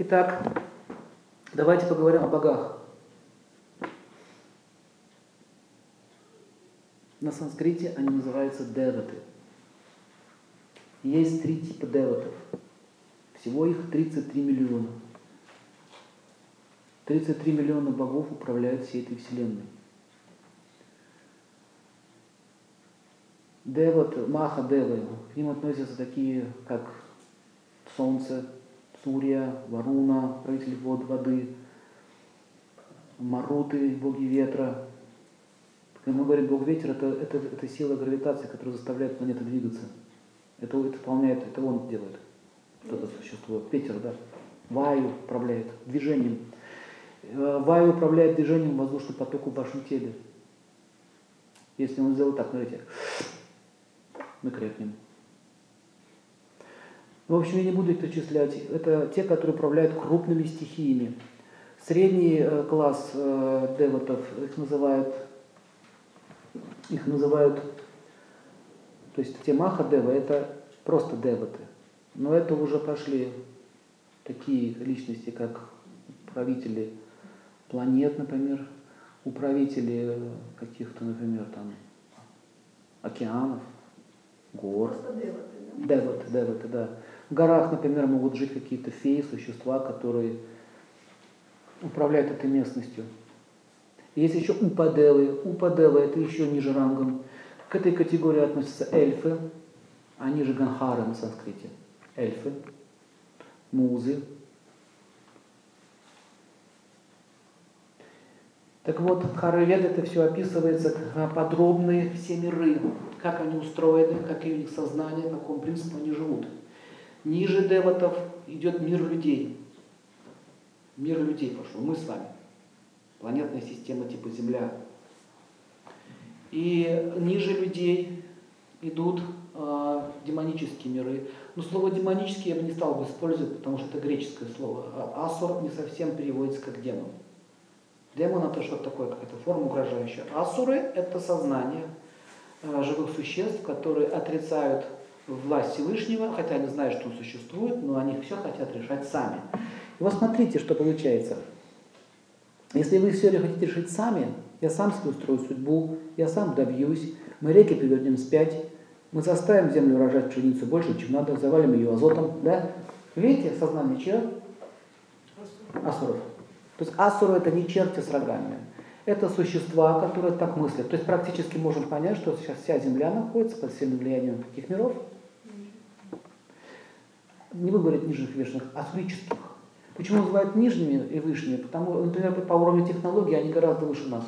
Итак, давайте поговорим о богах. На санскрите они называются деваты. Есть три типа деватов. Всего их 33 миллиона. 33 миллиона богов управляют всей этой вселенной. Деват, Маха Девы, к ним относятся такие, как Солнце, Сурья, Варуна, правитель вод, воды, Маруты, боги ветра. Когда мы говорим бог ветер, это, это, это сила гравитации, которая заставляет планеты двигаться. Это, это выполняет, это он делает. Это существо. Ветер, да. Ваю управляет движением. Э, Ваю управляет движением воздушного потока в вашем теле. Если он сделает так, смотрите, мы крепнем. В общем, я не буду их перечислять. Это те, которые управляют крупными стихиями. Средний э, класс э, девотов, их называют, их называют, то есть те маха девы, это просто девоты. Но это уже пошли такие личности, как правители планет, например, управители каких-то, например, там, океанов, гор. Девоты, девоты, да. В горах, например, могут жить какие-то феи, существа, которые управляют этой местностью. Есть еще упаделы. Упаделы это еще ниже рангом. К этой категории относятся эльфы, они же ганхары на санскрите. Эльфы, музы. Так вот, в Харавед это все описывается подробные все миры, как они устроены, какие у них сознание, на каком принципе они живут. Ниже деватов идет мир людей. Мир людей пошел, мы с вами. Планетная система типа Земля. И ниже людей идут э, демонические миры. Но слово демонический я бы не стал бы использовать, потому что это греческое слово. А асур не совсем переводится как демон. Демон это что-то такое, какая-то форма угрожающая. Асуры это сознание э, живых существ, которые отрицают власть Всевышнего, хотя они знают, что он существует, но они все хотят решать сами. И вот смотрите, что получается. Если вы все хотите решить сами, я сам себе устрою судьбу, я сам добьюсь, мы реки перевернем спять, мы заставим землю рожать пшеницу больше, чем надо, завалим ее азотом, да? Видите, сознание чье? Асуров. То есть асуры это не черти с рогами. Это существа, которые так мыслят. То есть практически можем понять, что сейчас вся Земля находится под сильным влиянием каких миров? Не буду говорить нижних и высших, а асурических. Почему называют нижними и высшими? Потому, например, по уровню технологий они гораздо выше нас.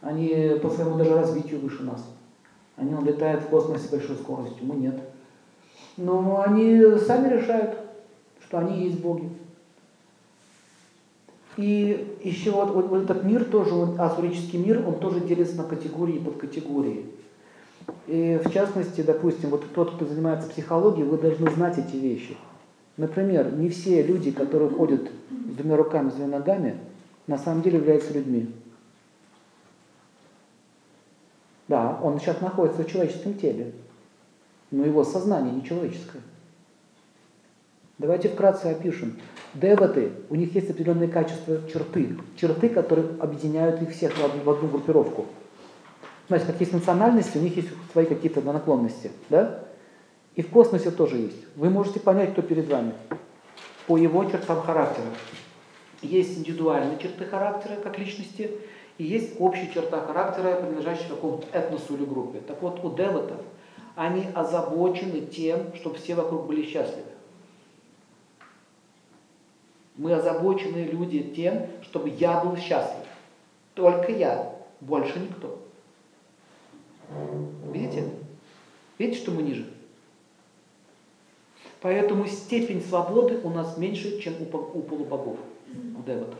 Они по своему даже развитию выше нас. Они летают в космосе с большой скоростью, мы нет. Но они сами решают, что они есть боги. И еще вот, вот, вот этот мир тоже, он, асурический мир, он тоже делится на категории и подкатегории. И в частности, допустим, вот тот, кто занимается психологией, вы должны знать эти вещи. Например, не все люди, которые ходят с двумя руками, с двумя ногами, на самом деле являются людьми. Да, он сейчас находится в человеческом теле, но его сознание не человеческое. Давайте вкратце опишем. Деваты, у них есть определенные качества, черты. Черты, которые объединяют их всех в одну, группировку. Значит, как есть национальности, у них есть свои какие-то наклонности. Да? И в космосе тоже есть. Вы можете понять, кто перед вами по его чертам характера. Есть индивидуальные черты характера как личности, и есть общие черта характера, принадлежащие какому-то этносу или группе. Так вот, у деватов они озабочены тем, чтобы все вокруг были счастливы. Мы озабоченные люди тем, чтобы я был счастлив. Только я, больше никто. Видите? Видите, что мы ниже? Поэтому степень свободы у нас меньше, чем у, у полубогов, у девотов.